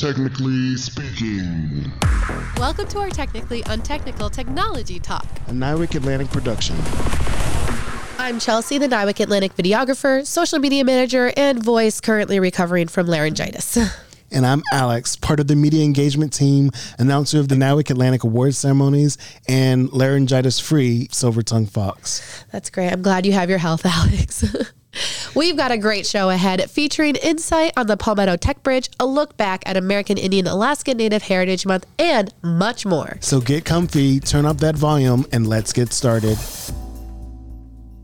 Technically speaking. Welcome to our Technically Untechnical Technology Talk, a NIWC Atlantic production. I'm Chelsie, the NIWC Atlantic videographer, social media manager, and voice currently recovering from laryngitis. And I'm Alex, part of the media engagement team, announcer of the NIWC Atlantic Awards ceremonies, and laryngitis free Silver Tongue Fox. That's great. I'm glad you have your health, Alex. We've got a great show ahead featuring insight on the Palmetto Tech Bridge, a look back at American Indian Alaska Native Heritage Month, and much more. So get comfy, turn up that volume, and let's get started.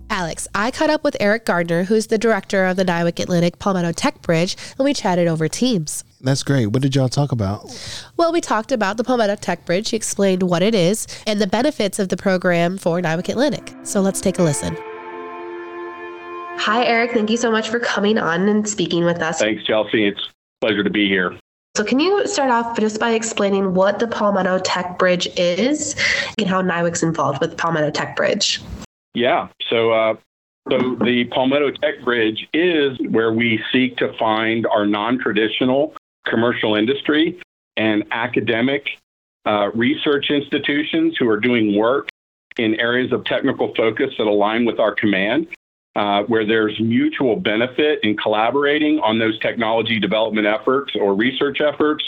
Alex, I caught up with Erik Gardner, who's the director of the NIWC Atlantic Palmetto Tech Bridge, and we chatted over Teams. That's great. What did y'all talk about? Well, we talked about the Palmetto Tech Bridge. He explained what it is and the benefits of the program for NIWC Atlantic. So let's take a listen. Hi, Erik. Thank you so much for coming on and speaking with us. Thanks, Chelsie. It's a pleasure to be here. So, can you start off just by explaining what the Palmetto Tech Bridge is and how NIWC's involved with Palmetto Tech Bridge? Yeah. So, uh, so the Palmetto Tech Bridge is where we seek to find our non-traditional commercial industry and academic uh, research institutions who are doing work in areas of technical focus that align with our command uh, where there's mutual benefit in collaborating on those technology development efforts or research efforts,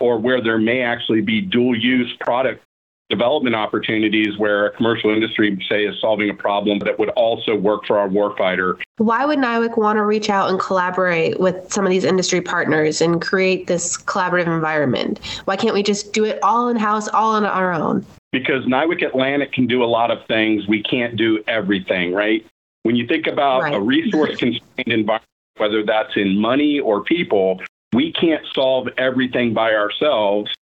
or where there may actually be dual use product development opportunities where a commercial industry, say, is solving a problem that would also work for our warfighter. Why would NIWC want to reach out and collaborate with some of these industry partners and create this collaborative environment? Why can't we just do it all in house, all on our own? Because NIWC Atlantic can do a lot of things. We can't do everything, right? When you think about right. a resource constrained environment, whether that's in money or people, we can't solve everything by ourselves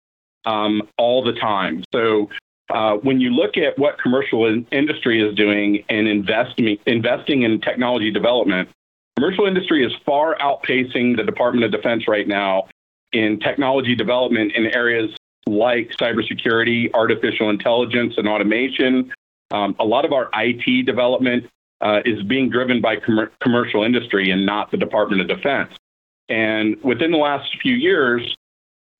um, all the time. So uh, when you look at what commercial in- industry is doing and investing investing in technology development, commercial industry is far outpacing the Department of Defense right now in technology development in areas like cybersecurity, artificial intelligence, and automation. Um, a lot of our IT development uh, is being driven by com- commercial industry and not the Department of Defense. And within the last few years,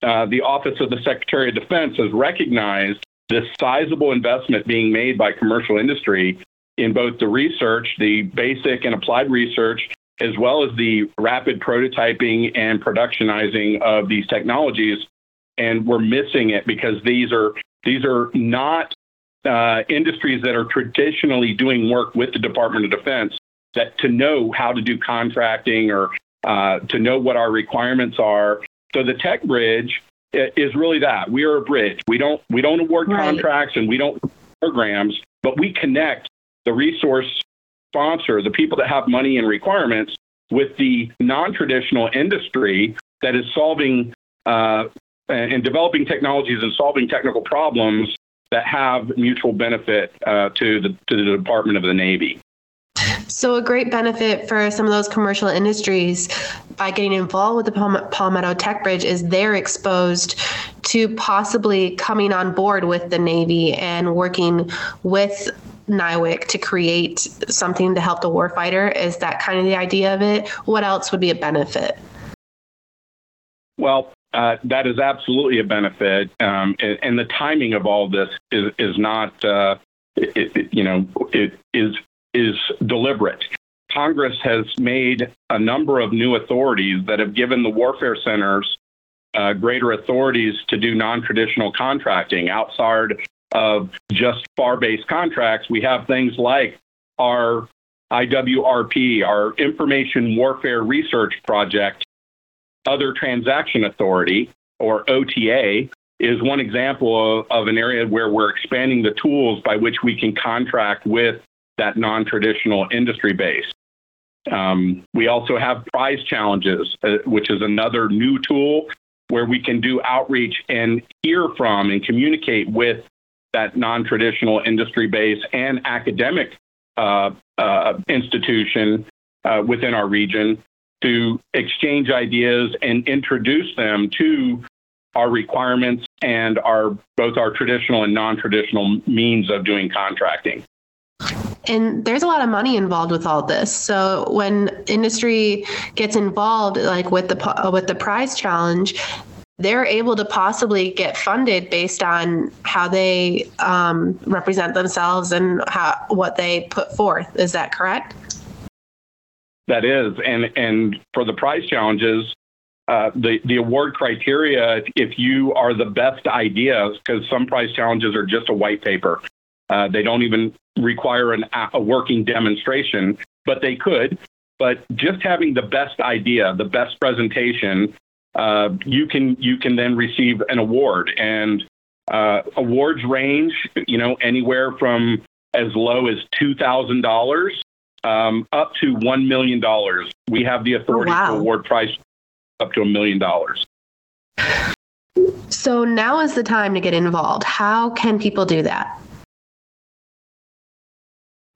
uh, the Office of the Secretary of Defense has recognized this sizable investment being made by commercial industry in both the research, the basic and applied research, as well as the rapid prototyping and productionizing of these technologies. And we're missing it because these are these are not uh, industries that are traditionally doing work with the Department of Defense that to know how to do contracting or uh, to know what our requirements are. So the tech bridge is really that we are a bridge. We don't we don't award right. contracts and we don't programs, but we connect the resource sponsor, the people that have money and requirements, with the non-traditional industry that is solving uh, and developing technologies and solving technical problems that have mutual benefit uh, to the to the Department of the Navy. So, a great benefit for some of those commercial industries by getting involved with the Palmetto Tech Bridge is they're exposed to possibly coming on board with the Navy and working with NIWC to create something to help the warfighter. Is that kind of the idea of it? What else would be a benefit? Well, uh, that is absolutely a benefit, um, and, and, the timing of all this is is not, uh, it, it, you know, it is is deliberate. Congress has made a number of new authorities that have given the warfare centers uh, greater authorities to do non-traditional contracting outside of just FAR-based contracts. We have things like our IWRP, our Information Warfare Research Project, other transaction authority, or OTA, is one example of, of, an area where we're expanding the tools by which we can contract with that non traditional industry base. Um, we also have prize challenges, uh, which is another new tool where we can do outreach and hear from and communicate with that non traditional industry base and academic uh, uh, institution uh, within our region to exchange ideas and introduce them to our requirements and our both our traditional and non-traditional means of doing contracting. And there's a lot of money involved with all this. So when industry gets involved, like with the with the prize challenge, they're able to possibly get funded based on how they um, represent themselves and how what they put forth. Is that correct? That is, and and for the prize challenges, uh, the the award criteria, if you are the best ideas, because some prize challenges are just a white paper, uh, they don't even require an, a working demonstration, but they could. But just having the best idea, the best presentation, uh, you can you can then receive an award. And uh, awards range, you know, anywhere from as low as two thousand um, up to one million dollars. We have the authority oh, wow. to award price up to a million dollars. So now is the time to get involved. How can people do that?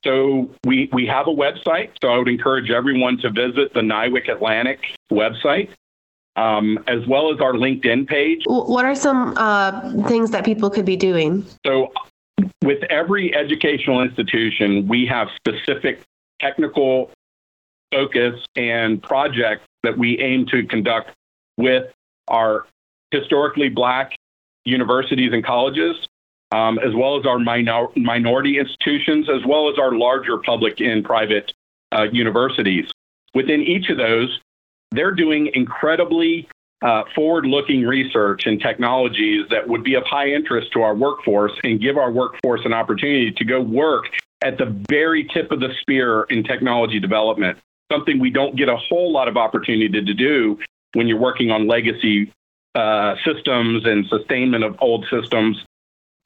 So we, we have a website. So I would encourage everyone to visit the NIWC Atlantic website, um, as well as our LinkedIn page. What are some uh, things that people could be doing? So with every educational institution, we have specific technical focus and projects that we aim to conduct with our historically black universities and colleges um, as well as our minor- minority institutions, as well as our larger public and private uh, universities. Within each of those, they're doing incredibly uh, forward looking research and technologies that would be of high interest to our workforce and give our workforce an opportunity to go work at the very tip of the spear in technology development, something we don't get a whole lot of opportunity to do when you're working on legacy uh, systems and sustainment of old systems.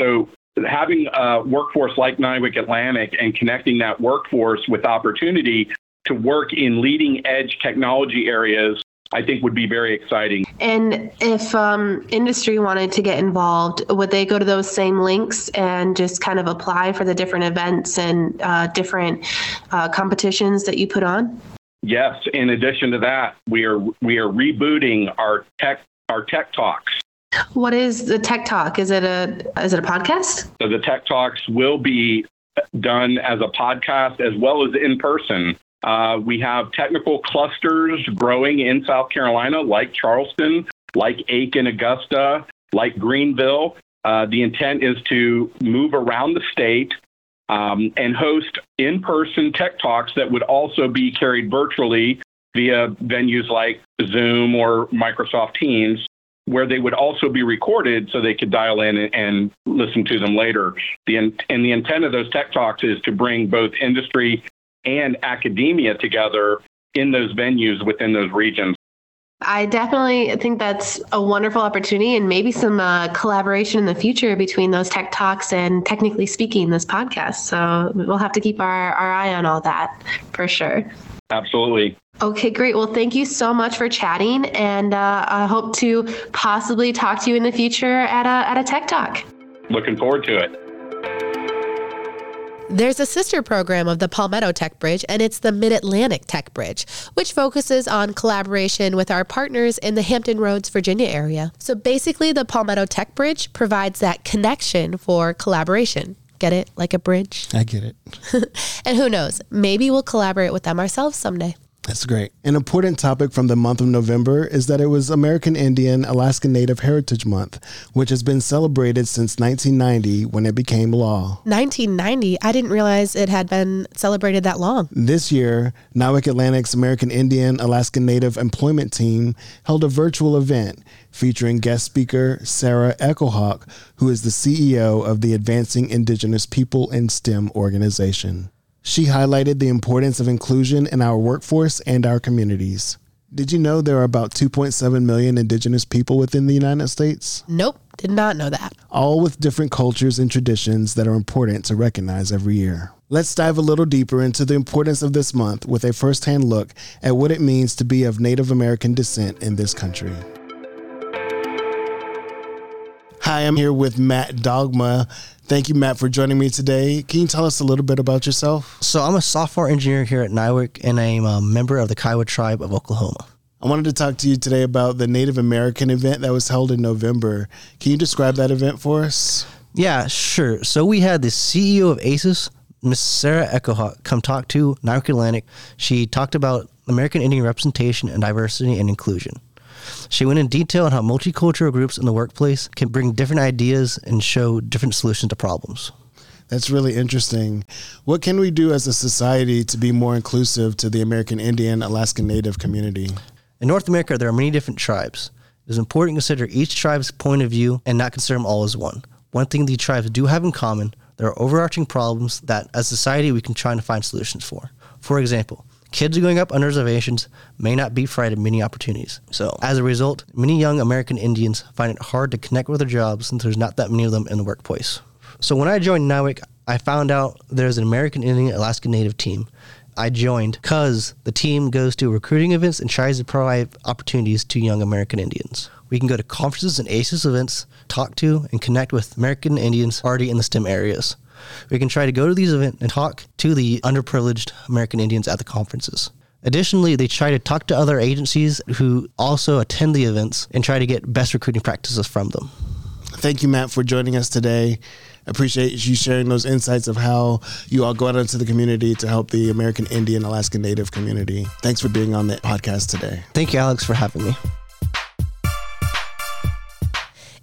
So having a workforce like NIWC Atlantic and connecting that workforce with opportunity to work in leading edge technology areas I think would be very exciting. And if um, industry wanted to get involved, would they go to those same links and just kind of apply for the different events and uh, different uh, competitions that you put on? Yes. In addition to that, we are we are rebooting our tech our tech talks. What is the Tech Talk? Is it a is it a podcast? So the Tech Talks will be done as a podcast as well as in person. Uh, we have technical clusters growing in South Carolina, like Charleston, like Aiken, Augusta, like Greenville. Uh, the intent is to move around the state um, and host in person tech talks that would also be carried virtually via venues like Zoom or Microsoft Teams where they would also be recorded so they could dial in and, listen to them later. The, and the intent of those tech talks is to bring both industry and academia together in those venues within those regions. I definitely think that's a wonderful opportunity and maybe some uh, collaboration in the future between those tech talks and technically speaking this podcast. So we'll have to keep our, our eye on all that for sure. Absolutely. Okay, great. Well, thank you so much for chatting, and uh, I hope to possibly talk to you in the future at a at a Tech Talk. Looking forward to it. There's a sister program of the Palmetto Tech Bridge, and it's the Mid Atlantic Tech Bridge, which focuses on collaboration with our partners in the Hampton Roads, Virginia area. So basically, the Palmetto Tech Bridge provides that connection for collaboration. Get it? Like a bridge? I get it. and who knows? Maybe we'll collaborate with them ourselves someday. That's great. An important topic from the month of November is that it was American Indian Alaska Native Heritage Month, which has been celebrated since 1990 when it became law. 1990? I didn't realize it had been celebrated that long. This year, NIWC Atlantic's American Indian Alaska Native Employment Team held a virtual event featuring guest speaker Sarah Echohawk, who is the CEO of the Advancing Indigenous People in STEM organization. She highlighted the importance of inclusion in our workforce and our communities. Did you know there are about 2.7 million indigenous people within the United States? Nope, did not know that. All with different cultures and traditions that are important to recognize every year. Let's dive a little deeper into the importance of this month with a firsthand look at what it means to be of Native American descent in this country. Hi, I'm here with Matt Daugomah. Thank you, Matt, for joining me today. Can you tell us a little bit about yourself? So, I'm a software engineer here at NIWC, and I'm a member of the Kiowa tribe of Oklahoma. I wanted to talk to you today about the Native American event that was held in November. Can you describe that event for us? Yeah, sure. So, we had the CEO of ACES, Miss Sarah Echohawk, come talk to NIWC Atlantic. She talked about American Indian representation and diversity and inclusion. She went in detail on how multicultural groups in the workplace can bring different ideas and show different solutions to problems. That's really interesting. What can we do as a society to be more inclusive to the American Indian, Alaskan Native community? In North America, there are many different tribes. It is important to consider each tribe's point of view and not consider them all as one. One thing the tribes do have in common there are overarching problems that, as a society, we can try to find solutions for. For example, kids growing up on reservations may not be provided many opportunities. So, as a result, many young American Indians find it hard to connect with their jobs since there's not that many of them in the workplace. So, when I joined NIWC, I found out there's an American Indian Alaska Native team. I joined because the team goes to recruiting events and tries to provide opportunities to young American Indians. We can go to conferences and ACES events, talk to and connect with American Indians already in the STEM areas. We can try to go to these events and talk to the underprivileged American Indians at the conferences. Additionally, they try to talk to other agencies who also attend the events and try to get best recruiting practices from them. Thank you, Matt, for joining us today. Appreciate you sharing those insights of how you all go out into the community to help the American Indian, Alaska Native community. Thanks for being on the podcast today. Thank you, Alex, for having me.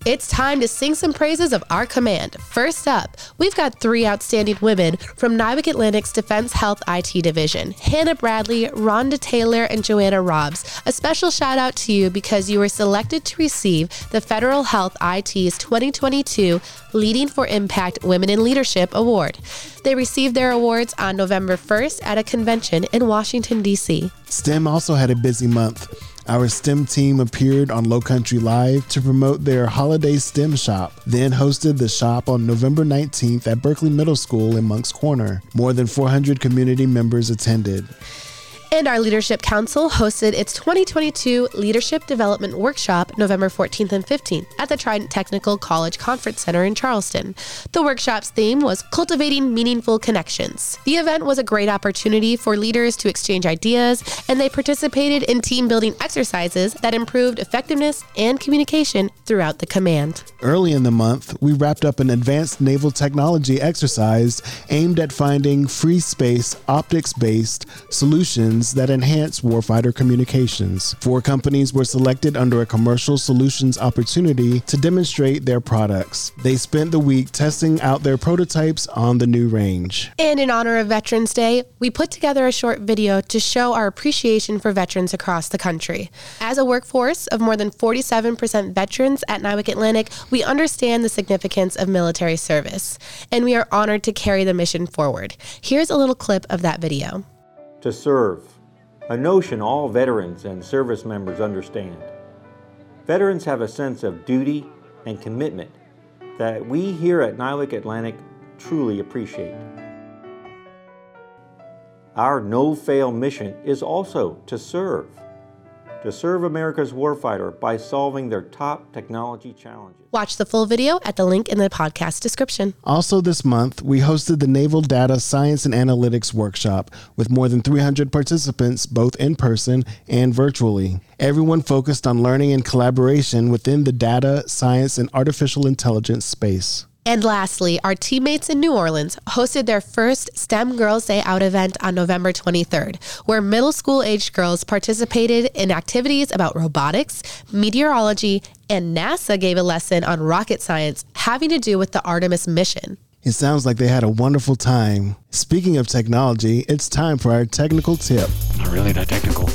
It's time to sing some praises of our command. First up, we've got three outstanding women from NIWC Atlantic's Defense Health IT Division Hannah Bradley, Rhonda Taylor, and Joanna Robbs. A special shout out to you because you were selected to receive the Federal Health IT's 2022 Leading for Impact Women in Leadership Award. They received their awards on November 1st at a convention in Washington, D.C. STEM also had a busy month. Our STEM team appeared on Low Country Live to promote their holiday STEM shop, then hosted the shop on November 19th at Berkeley Middle School in Moncks Corner. More than 400 community members attended. And our Leadership Council hosted its 2022 Leadership Development Workshop November 14th and 15th at the Trident Technical College Conference Center in Charleston. The workshop's theme was Cultivating Meaningful Connections. The event was a great opportunity for leaders to exchange ideas, and they participated in team building exercises that improved effectiveness and communication throughout the command. Early in the month, we wrapped up an advanced naval technology exercise aimed at finding free space, optics based solutions solutions that enhance warfighter communications. Four companies were selected under a commercial solutions opportunity to demonstrate their products. They spent the week testing out their prototypes on the new range. And in honor of Veterans Day, we put together a short video to show our appreciation for veterans across the country. As a workforce of more than 47% veterans at NIWC Atlantic, we understand the significance of military service, and we are honored to carry the mission forward. Here's a little clip of that video to serve, a notion all veterans and service members understand. Veterans have a sense of duty and commitment that we here at NIWC Atlantic truly appreciate. Our no fail mission is also to serve to serve America's warfighter by solving their top technology challenges. Watch the full video at the link in the podcast description. Also, this month, we hosted the Naval Data Science and Analytics Workshop with more than 300 participants, both in person and virtually. Everyone focused on learning and collaboration within the data, science, and artificial intelligence space. And lastly, our teammates in New Orleans hosted their first STEM Girls Day Out event on November 23rd, where middle school aged girls participated in activities about robotics, meteorology, and NASA gave a lesson on rocket science having to do with the Artemis mission. It sounds like they had a wonderful time. Speaking of technology, it's time for our technical tip. Not really that technical.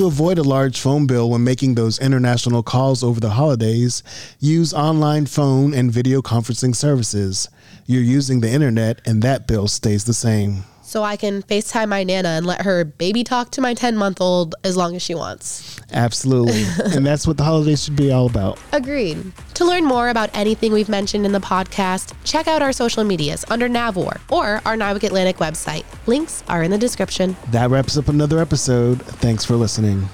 To avoid a large phone bill when making those international calls over the holidays, use online phone and video conferencing services. You're using the internet, and that bill stays the same so I can FaceTime my Nana and let her baby talk to my 10 month old as long as she wants. Absolutely. and that's what the holidays should be all about. Agreed. To learn more about anything we've mentioned in the podcast, check out our social medias under NAVWAR or our NIWC Atlantic website. Links are in the description. That wraps up another episode. Thanks for listening.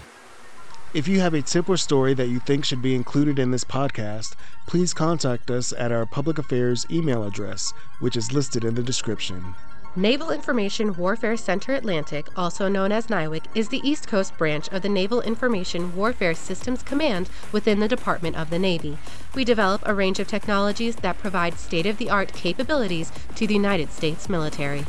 If you have a tip or story that you think should be included in this podcast, please contact us at our public affairs email address, which is listed in the description. Naval Information Warfare Center Atlantic, also known as NIWC, is the East Coast branch of the Naval Information Warfare Systems Command within the Department of the Navy. We develop a range of technologies that provide state of the art capabilities to the United States military.